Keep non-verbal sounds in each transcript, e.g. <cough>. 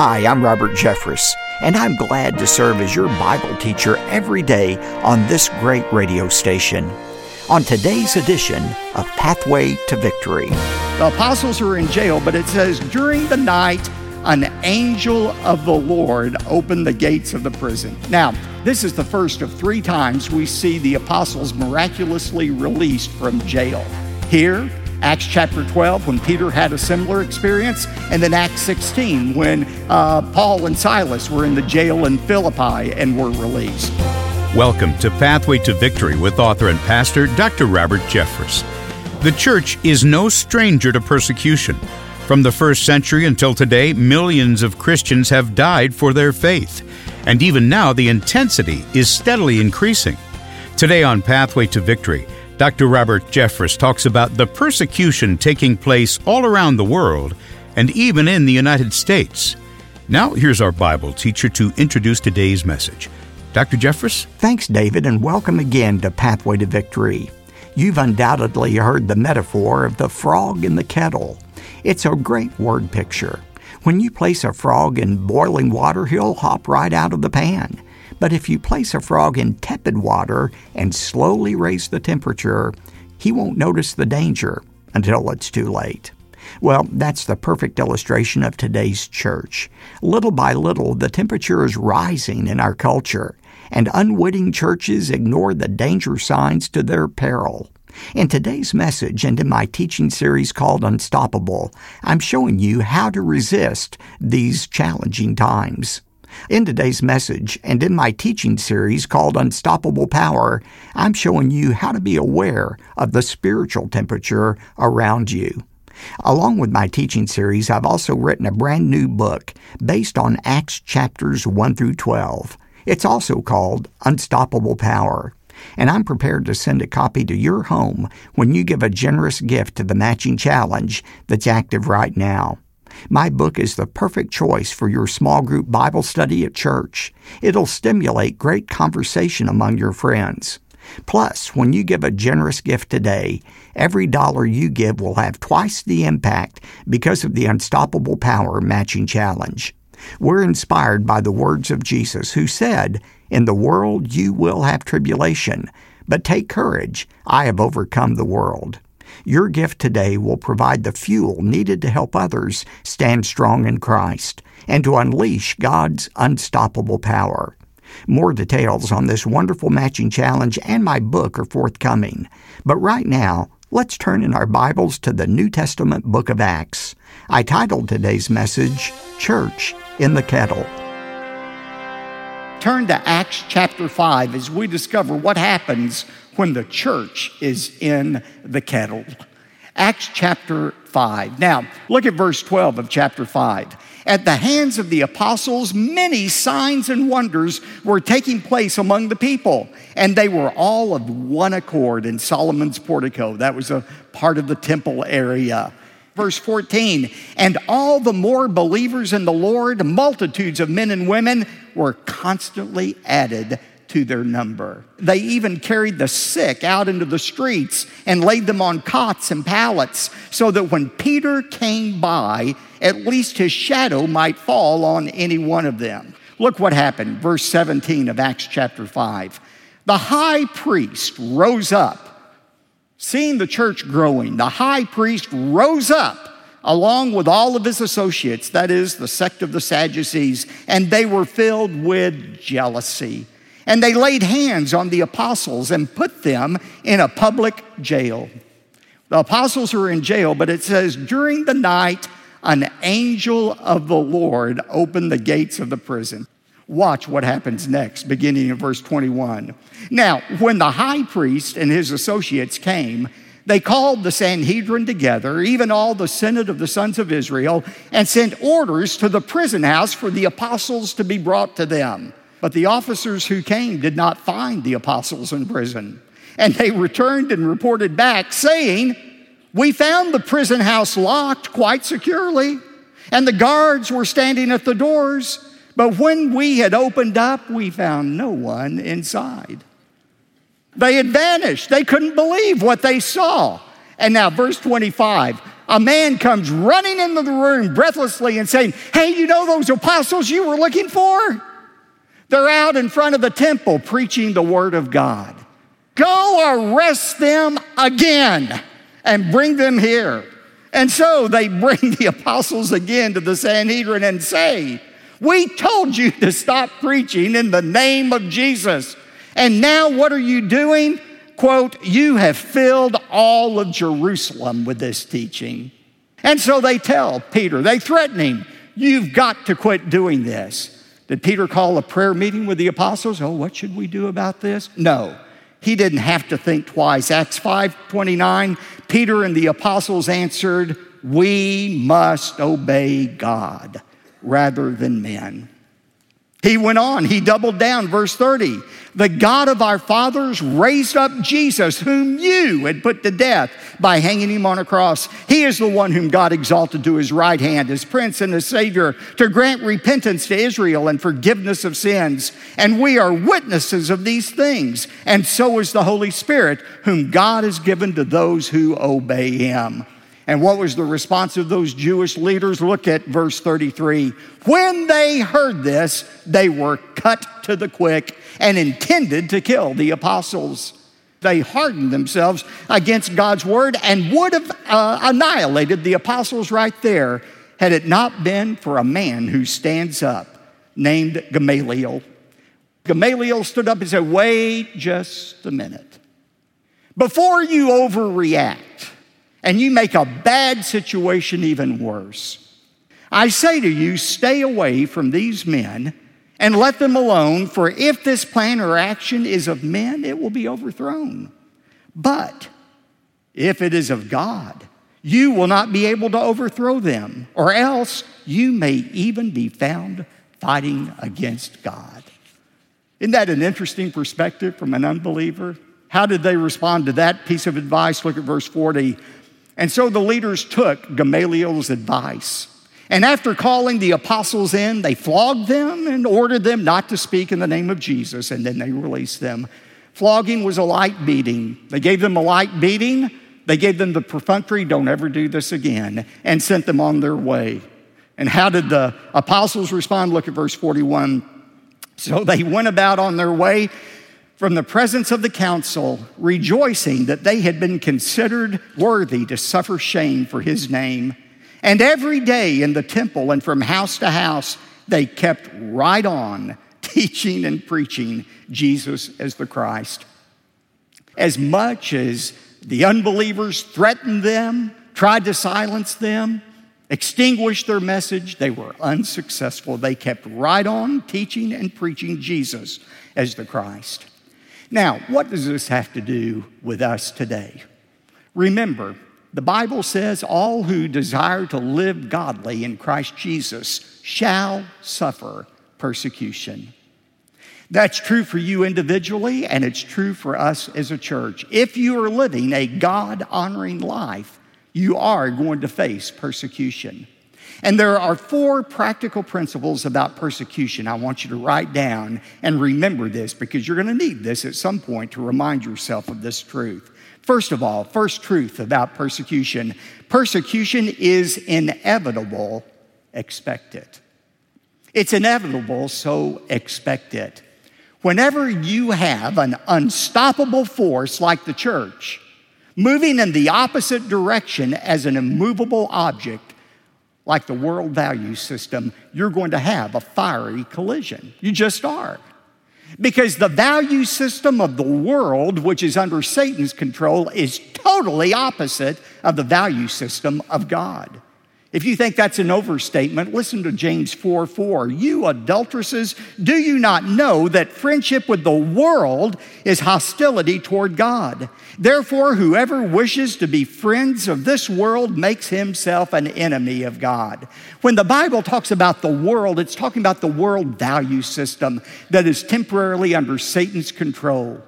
Hi, I'm Robert Jeffress, and I'm glad to serve as your Bible teacher every day on this great radio station. On today's edition of Pathway to Victory, the apostles are in jail, but it says during the night, an angel of the Lord opened the gates of the prison. Now, this is the first of three times we see the apostles miraculously released from jail. Here, Acts chapter 12, when Peter had a similar experience, and then Acts 16, when uh, Paul and Silas were in the jail in Philippi and were released. Welcome to Pathway to Victory with author and pastor Dr. Robert Jeffress. The church is no stranger to persecution. From the first century until today, millions of Christians have died for their faith. And even now, the intensity is steadily increasing. Today on Pathway to Victory, Dr. Robert Jeffress talks about the persecution taking place all around the world and even in the United States. Now, here's our Bible teacher to introduce today's message. Dr. Jeffress? Thanks, David, and welcome again to Pathway to Victory. You've undoubtedly heard the metaphor of the frog in the kettle. It's a great word picture. When you place a frog in boiling water, he'll hop right out of the pan. But if you place a frog in tepid water and slowly raise the temperature, he won't notice the danger until it's too late. Well, that's the perfect illustration of today's church. Little by little, the temperature is rising in our culture, and unwitting churches ignore the danger signs to their peril. In today's message and in my teaching series called Unstoppable, I'm showing you how to resist these challenging times. In today's message and in my teaching series called Unstoppable Power, I'm showing you how to be aware of the spiritual temperature around you. Along with my teaching series, I've also written a brand new book based on Acts chapters 1 through 12. It's also called Unstoppable Power. And I'm prepared to send a copy to your home when you give a generous gift to the matching challenge that's active right now. My book is the perfect choice for your small group Bible study at church. It'll stimulate great conversation among your friends. Plus, when you give a generous gift today, every dollar you give will have twice the impact because of the Unstoppable Power Matching Challenge. We're inspired by the words of Jesus, who said, In the world you will have tribulation, but take courage, I have overcome the world. Your gift today will provide the fuel needed to help others stand strong in Christ and to unleash God's unstoppable power. More details on this wonderful matching challenge and my book are forthcoming. But right now, let's turn in our Bibles to the New Testament book of Acts. I titled today's message, Church in the Kettle. Turn to Acts chapter 5 as we discover what happens when the church is in the kettle. Acts chapter 5. Now, look at verse 12 of chapter 5. At the hands of the apostles, many signs and wonders were taking place among the people, and they were all of one accord in Solomon's portico. That was a part of the temple area. Verse 14, and all the more believers in the Lord, multitudes of men and women, were constantly added to their number. They even carried the sick out into the streets and laid them on cots and pallets so that when Peter came by, at least his shadow might fall on any one of them. Look what happened, verse 17 of Acts chapter 5. The high priest rose up. Seeing the church growing, the high priest rose up along with all of his associates, that is, the sect of the Sadducees, and they were filled with jealousy and they laid hands on the apostles and put them in a public jail. The apostles are in jail, but it says, during the night, an angel of the Lord opened the gates of the prison. Watch what happens next, beginning in verse 21. Now, when the high priest and his associates came, they called the Sanhedrin together, even all the Senate of the sons of Israel, and sent orders to the prison house for the apostles to be brought to them. But the officers who came did not find the apostles in prison. And they returned and reported back, saying, We found the prison house locked quite securely, and the guards were standing at the doors. But when we had opened up, we found no one inside. They had vanished. They couldn't believe what they saw. And now, verse 25 a man comes running into the room breathlessly and saying, Hey, you know those apostles you were looking for? They're out in front of the temple preaching the word of God. Go arrest them again and bring them here. And so they <laughs> bring the apostles again to the Sanhedrin and say, We told you to stop preaching in the name of Jesus. And now what are you doing? Quote, You have filled all of Jerusalem with this teaching. And so they tell Peter, they threaten him, You've got to quit doing this. Did Peter call a prayer meeting with the apostles? Oh, what should we do about this? No. He didn't have to think twice. Acts 5:29, Peter and the apostles answered, "We must obey God rather than men." He went on, he doubled down, verse 30. The God of our fathers raised up Jesus, whom you had put to death by hanging him on a cross. He is the one whom God exalted to his right hand as prince and as savior to grant repentance to Israel and forgiveness of sins. And we are witnesses of these things. And so is the Holy Spirit, whom God has given to those who obey him. And what was the response of those Jewish leaders? Look at verse 33. When they heard this, they were cut to the quick and intended to kill the apostles. They hardened themselves against God's word and would have uh, annihilated the apostles right there had it not been for a man who stands up named Gamaliel. Gamaliel stood up and said, Wait just a minute. Before you overreact, and you make a bad situation even worse. I say to you, stay away from these men and let them alone, for if this plan or action is of men, it will be overthrown. But if it is of God, you will not be able to overthrow them, or else you may even be found fighting against God. Isn't that an interesting perspective from an unbeliever? How did they respond to that piece of advice? Look at verse 40. And so the leaders took Gamaliel's advice. And after calling the apostles in, they flogged them and ordered them not to speak in the name of Jesus, and then they released them. Flogging was a light beating. They gave them a light beating, they gave them the perfunctory, don't ever do this again, and sent them on their way. And how did the apostles respond? Look at verse 41. So they went about on their way from the presence of the council, rejoicing that they had been considered worthy to suffer shame for his name. And every day in the temple and from house to house, they kept right on <laughs> teaching and preaching Jesus as the Christ. As much as the unbelievers threatened them, tried to silence them, extinguish their message, they were unsuccessful. They kept right on teaching and preaching Jesus as the Christ. Now, what does this have to do with us today? Remember, the Bible says all who desire to live godly in Christ Jesus shall suffer persecution. That's true for you individually, and it's true for us as a church. If you are living a God honoring life, you are going to face persecution. And there are four practical principles about persecution I want you to write down and remember this because you're going to need this at some point to remind yourself of this truth. First of all, first truth about persecution persecution is inevitable, expect it. It's inevitable, so expect it. Whenever you have an unstoppable force like the church, moving in the opposite direction as an immovable object, like the world value system, you're going to have a fiery collision. You just are. Because the value system of the world, which is under Satan's control, is totally opposite of the value system of God. If you think that's an overstatement, listen to James 4 4. You adulteresses, do you not know that friendship with the world is hostility toward God? Therefore, whoever wishes to be friends of this world makes himself an enemy of God. When the Bible talks about the world, it's talking about the world value system that is temporarily under Satan's control.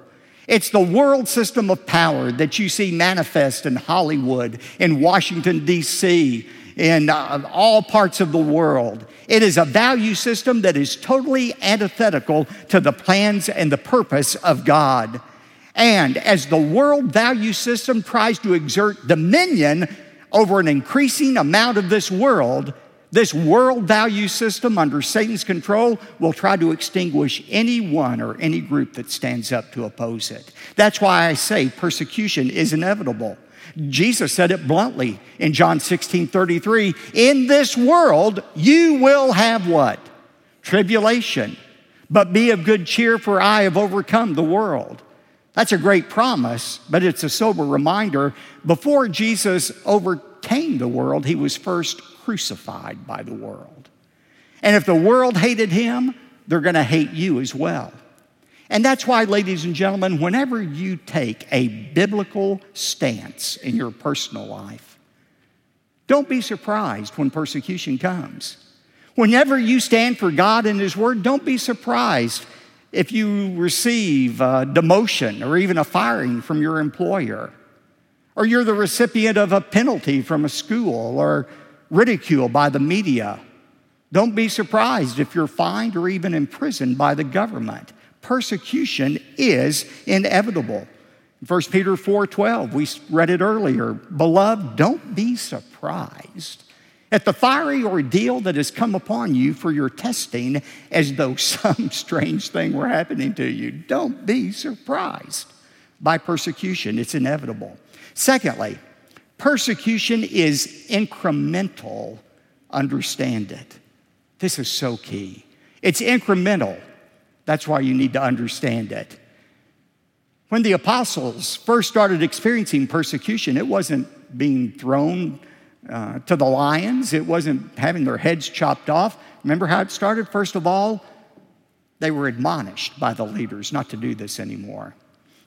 It's the world system of power that you see manifest in Hollywood, in Washington, D.C., in uh, all parts of the world. It is a value system that is totally antithetical to the plans and the purpose of God. And as the world value system tries to exert dominion over an increasing amount of this world, this world value system under Satan's control will try to extinguish anyone or any group that stands up to oppose it. That's why I say persecution is inevitable. Jesus said it bluntly in John 16 33 In this world, you will have what? Tribulation. But be of good cheer, for I have overcome the world. That's a great promise, but it's a sober reminder. Before Jesus overcame the world, he was first crucified by the world. And if the world hated him, they're going to hate you as well. And that's why, ladies and gentlemen, whenever you take a biblical stance in your personal life, don't be surprised when persecution comes. Whenever you stand for God and His Word, don't be surprised if you receive a demotion or even a firing from your employer, or you're the recipient of a penalty from a school or ridicule by the media. Don't be surprised if you're fined or even imprisoned by the government persecution is inevitable. 1 Peter 4:12, we read it earlier. Beloved, don't be surprised at the fiery ordeal that has come upon you for your testing as though <laughs> some strange thing were happening to you. Don't be surprised by persecution, it's inevitable. Secondly, persecution is incremental. Understand it. This is so key. It's incremental. That's why you need to understand it. When the apostles first started experiencing persecution, it wasn't being thrown uh, to the lions, it wasn't having their heads chopped off. Remember how it started? First of all, they were admonished by the leaders not to do this anymore.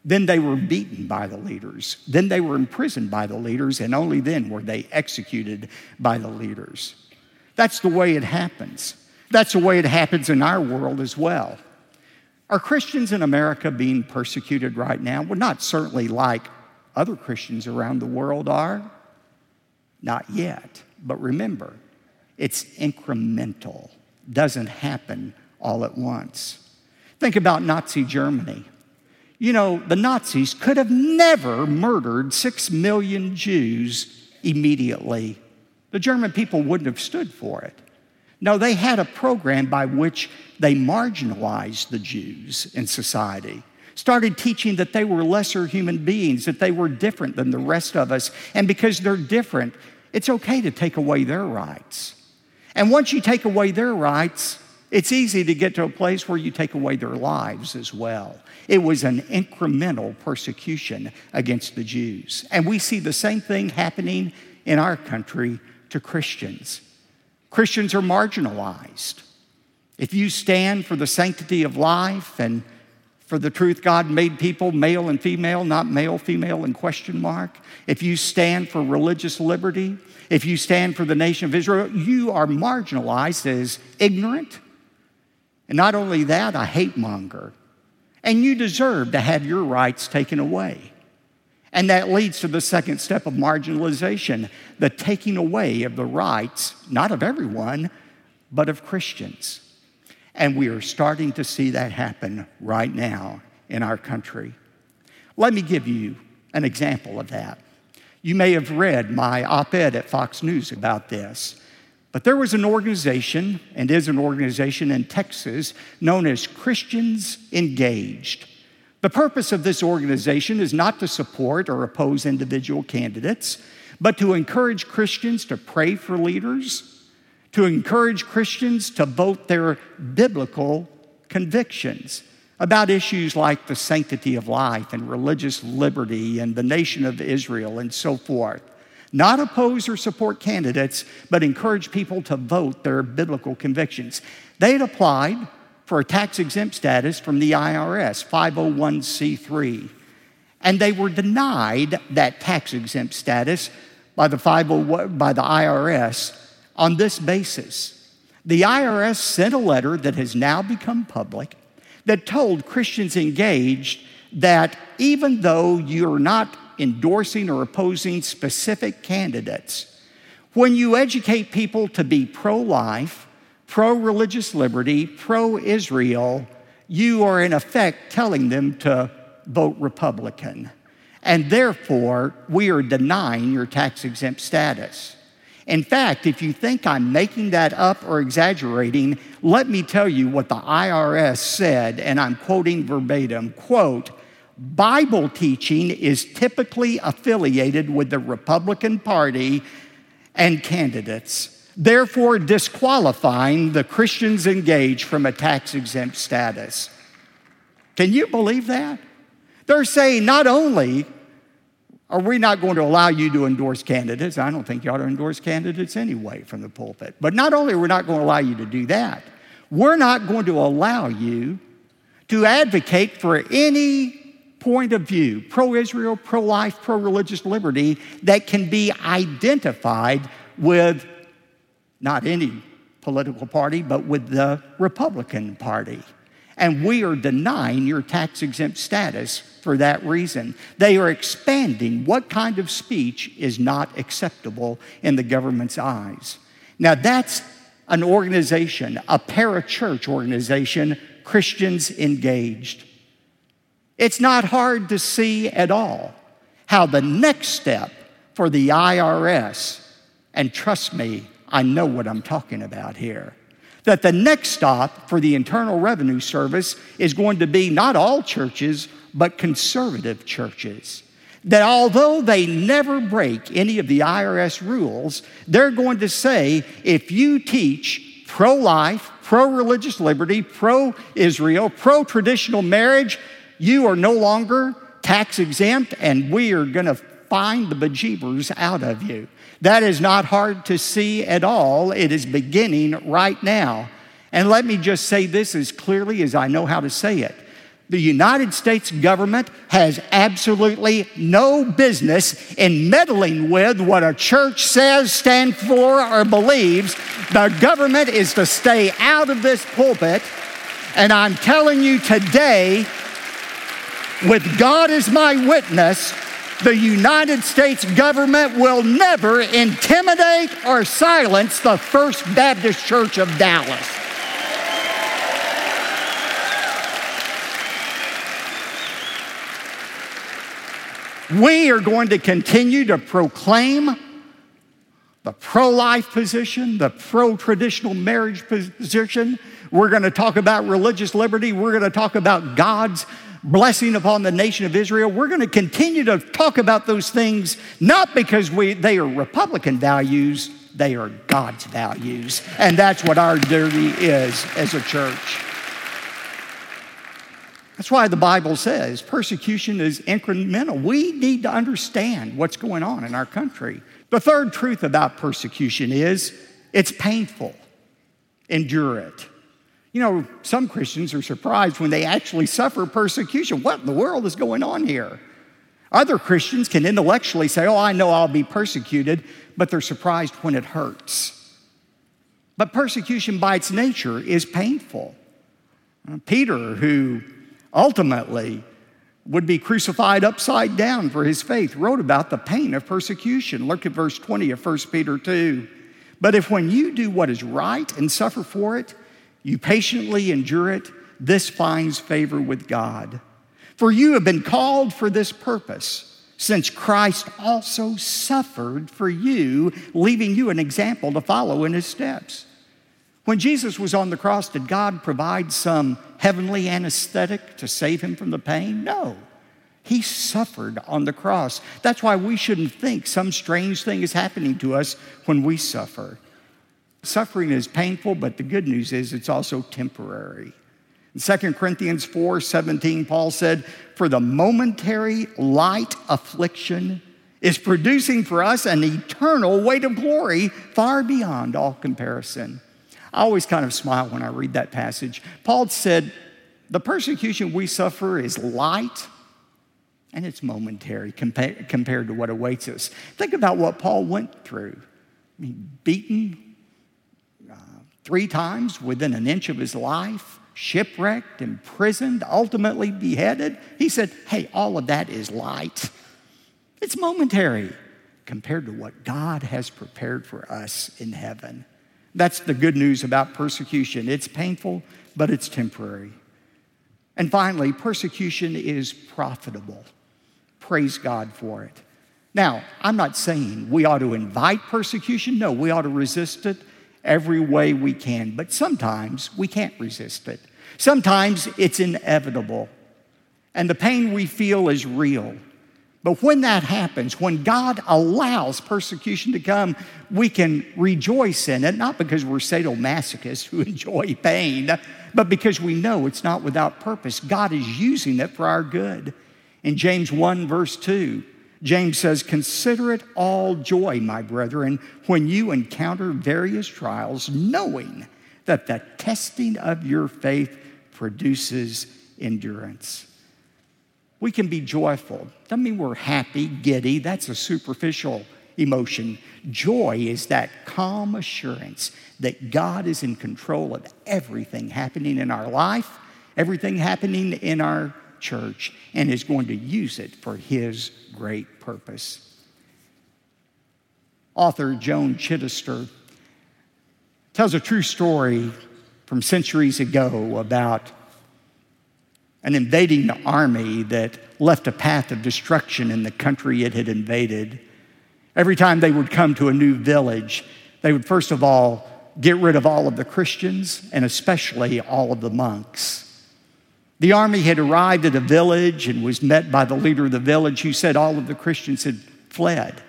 Then they were beaten by the leaders. Then they were imprisoned by the leaders, and only then were they executed by the leaders. That's the way it happens. That's the way it happens in our world as well. Are Christians in America being persecuted right now? Well, not certainly like other Christians around the world are. Not yet. But remember, it's incremental, doesn't happen all at once. Think about Nazi Germany. You know, the Nazis could have never murdered six million Jews immediately. The German people wouldn't have stood for it. No, they had a program by which they marginalized the Jews in society, started teaching that they were lesser human beings, that they were different than the rest of us. And because they're different, it's okay to take away their rights. And once you take away their rights, it's easy to get to a place where you take away their lives as well. It was an incremental persecution against the Jews. And we see the same thing happening in our country to Christians. Christians are marginalized. If you stand for the sanctity of life and for the truth God made people male and female, not male, female, and question mark, if you stand for religious liberty, if you stand for the nation of Israel, you are marginalized as ignorant. And not only that, a hate monger. And you deserve to have your rights taken away. And that leads to the second step of marginalization the taking away of the rights, not of everyone, but of Christians. And we are starting to see that happen right now in our country. Let me give you an example of that. You may have read my op ed at Fox News about this. But there was an organization, and is an organization in Texas, known as Christians Engaged. The purpose of this organization is not to support or oppose individual candidates, but to encourage Christians to pray for leaders, to encourage Christians to vote their biblical convictions about issues like the sanctity of life and religious liberty and the nation of Israel and so forth. Not oppose or support candidates, but encourage people to vote their biblical convictions. They had applied for a tax exempt status from the IRS, 501c3. And they were denied that tax exempt status by the, 50, by the IRS on this basis. The IRS sent a letter that has now become public that told Christians engaged that even though you're not endorsing or opposing specific candidates, when you educate people to be pro life, pro religious liberty, pro Israel, you are in effect telling them to vote Republican. and therefore we are denying your tax exempt status. In fact, if you think I'm making that up or exaggerating, let me tell you what the IRS said, and I'm quoting verbatim quote, Bible teaching is typically affiliated with the Republican Party and candidates, therefore disqualifying the Christians engaged from a tax exempt status. Can you believe that? They're saying not only are we not going to allow you to endorse candidates, I don't think you ought to endorse candidates anyway from the pulpit, but not only are we not going to allow you to do that, we're not going to allow you to advocate for any point of view, pro Israel, pro life, pro religious liberty, that can be identified with not any political party, but with the Republican Party. And we are denying your tax exempt status for that reason. They are expanding what kind of speech is not acceptable in the government's eyes. Now, that's an organization, a parachurch organization, Christians engaged. It's not hard to see at all how the next step for the IRS, and trust me, I know what I'm talking about here that the next stop for the Internal Revenue Service is going to be not all churches, but conservative churches. That although they never break any of the IRS rules, they're going to say if you teach pro life, pro religious liberty, pro Israel, pro traditional marriage, you are no longer tax exempt, and we are going to find the bejeebers out of you. That is not hard to see at all. It is beginning right now. And let me just say this as clearly as I know how to say it. The United States government has absolutely no business in meddling with what a church says, stands for, or believes. The government is to stay out of this pulpit. And I'm telling you today, with God as my witness, the United States government will never intimidate or silence the First Baptist Church of Dallas. We are going to continue to proclaim the pro life position, the pro traditional marriage position. We're going to talk about religious liberty. We're going to talk about God's blessing upon the nation of Israel. We're going to continue to talk about those things, not because we, they are Republican values, they are God's values. And that's what our duty is as a church. That's why the Bible says persecution is incremental. We need to understand what's going on in our country. The third truth about persecution is it's painful. Endure it. You know, some Christians are surprised when they actually suffer persecution. What in the world is going on here? Other Christians can intellectually say, Oh, I know I'll be persecuted, but they're surprised when it hurts. But persecution by its nature is painful. Uh, Peter, who ultimately would be crucified upside down for his faith, wrote about the pain of persecution. Look at verse 20 of 1 Peter 2. But if when you do what is right and suffer for it, you patiently endure it, this finds favor with God. For you have been called for this purpose, since Christ also suffered for you, leaving you an example to follow in his steps. When Jesus was on the cross, did God provide some heavenly anesthetic to save him from the pain? No. He suffered on the cross. That's why we shouldn't think some strange thing is happening to us when we suffer. Suffering is painful, but the good news is it's also temporary. In 2 Corinthians 4 17, Paul said, For the momentary light affliction is producing for us an eternal weight of glory far beyond all comparison. I always kind of smile when I read that passage. Paul said, The persecution we suffer is light and it's momentary compared to what awaits us. Think about what Paul went through. I mean, beaten, three times within an inch of his life, shipwrecked, imprisoned, ultimately beheaded. He said, Hey, all of that is light. It's momentary compared to what God has prepared for us in heaven. That's the good news about persecution. It's painful, but it's temporary. And finally, persecution is profitable. Praise God for it. Now, I'm not saying we ought to invite persecution. No, we ought to resist it every way we can. But sometimes we can't resist it. Sometimes it's inevitable. And the pain we feel is real. But when that happens, when God allows persecution to come, we can rejoice in it, not because we're sadomasochists who <laughs> enjoy pain, but because we know it's not without purpose. God is using it for our good. In James 1, verse 2, James says, Consider it all joy, my brethren, when you encounter various trials, knowing that the testing of your faith produces endurance. We can be joyful. Doesn't mean we're happy, giddy. That's a superficial emotion. Joy is that calm assurance that God is in control of everything happening in our life, everything happening in our church, and is going to use it for His great purpose. Author Joan Chittister tells a true story from centuries ago about an invading army that left a path of destruction in the country it had invaded. Every time they would come to a new village, they would first of all get rid of all of the Christians and especially all of the monks. The army had arrived at a village and was met by the leader of the village who said all of the Christians had fled.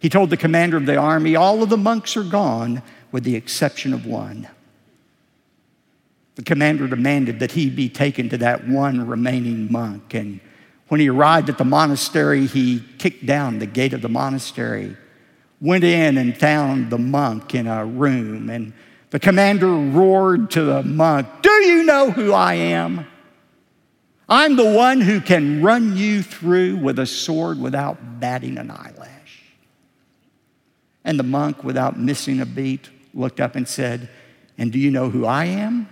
He told the commander of the army, All of the monks are gone, with the exception of one. The commander demanded that he be taken to that one remaining monk. And when he arrived at the monastery, he kicked down the gate of the monastery, went in and found the monk in a room. And the commander roared to the monk, Do you know who I am? I'm the one who can run you through with a sword without batting an eyelash. And the monk, without missing a beat, looked up and said, And do you know who I am?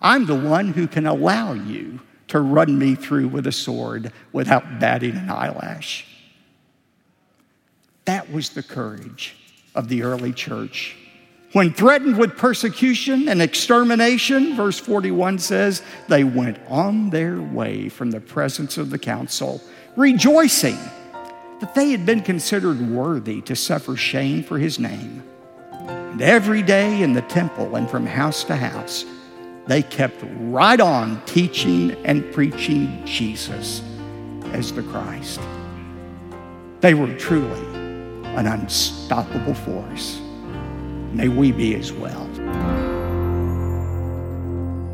I'm the one who can allow you to run me through with a sword without batting an eyelash. That was the courage of the early church when threatened with persecution and extermination, verse 41 says, they went on their way from the presence of the council, rejoicing that they had been considered worthy to suffer shame for his name. And every day in the temple and from house to house, they kept right on teaching and preaching Jesus as the Christ. They were truly an unstoppable force. May we be as well.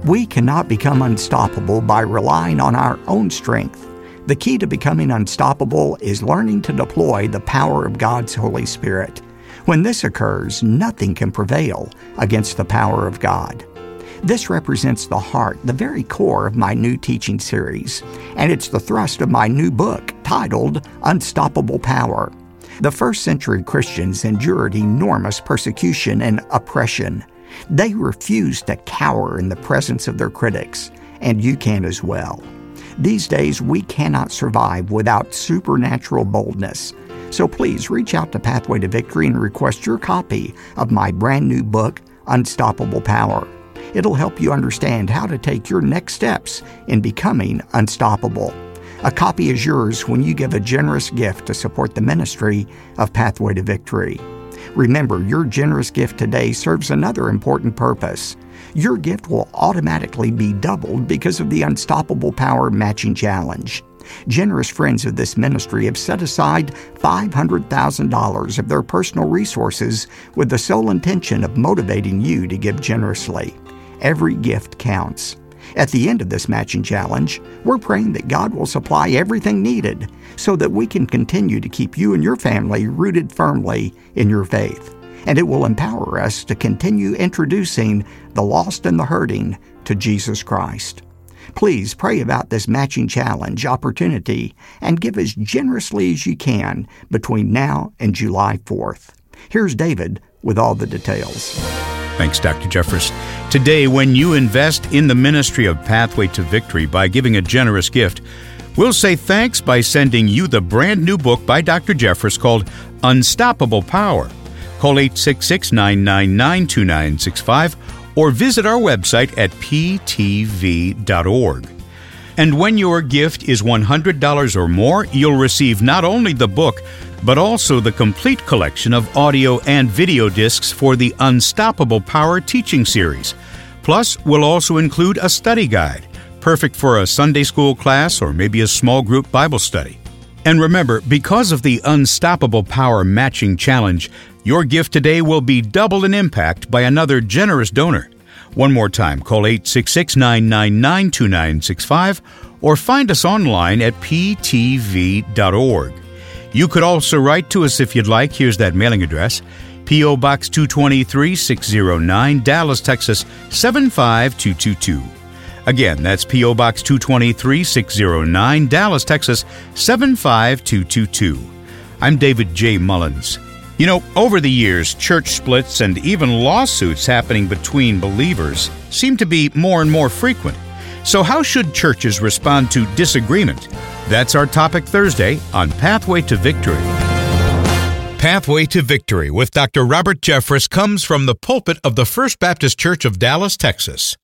We cannot become unstoppable by relying on our own strength. The key to becoming unstoppable is learning to deploy the power of God's Holy Spirit. When this occurs, nothing can prevail against the power of God. This represents the heart, the very core of my new teaching series, and it's the thrust of my new book titled Unstoppable Power. The first century Christians endured enormous persecution and oppression. They refused to cower in the presence of their critics, and you can as well. These days, we cannot survive without supernatural boldness. So please reach out to Pathway to Victory and request your copy of my brand new book, Unstoppable Power. It'll help you understand how to take your next steps in becoming unstoppable. A copy is yours when you give a generous gift to support the ministry of Pathway to Victory. Remember, your generous gift today serves another important purpose. Your gift will automatically be doubled because of the Unstoppable Power Matching Challenge. Generous friends of this ministry have set aside $500,000 of their personal resources with the sole intention of motivating you to give generously. Every gift counts. At the end of this matching challenge, we're praying that God will supply everything needed so that we can continue to keep you and your family rooted firmly in your faith. And it will empower us to continue introducing the lost and the hurting to Jesus Christ. Please pray about this matching challenge opportunity and give as generously as you can between now and July 4th. Here's David with all the details. Thanks, Dr. Jeffress. Today, when you invest in the ministry of Pathway to Victory by giving a generous gift, we'll say thanks by sending you the brand new book by Dr. Jeffress called Unstoppable Power. Call 866 999 2965 or visit our website at ptv.org. And when your gift is $100 or more, you'll receive not only the book, but also the complete collection of audio and video discs for the Unstoppable Power teaching series. Plus, we'll also include a study guide, perfect for a Sunday school class or maybe a small group Bible study. And remember, because of the Unstoppable Power Matching Challenge, your gift today will be doubled in impact by another generous donor. One more time, call 866 999 2965 or find us online at ptv.org. You could also write to us if you'd like. Here's that mailing address P.O. Box 223 609, Dallas, Texas 75222. Again, that's P.O. Box 223 609, Dallas, Texas 75222. I'm David J. Mullins. You know, over the years, church splits and even lawsuits happening between believers seem to be more and more frequent. So, how should churches respond to disagreement? That's our topic Thursday on Pathway to Victory. Pathway to Victory with Dr. Robert Jeffress comes from the pulpit of the First Baptist Church of Dallas, Texas.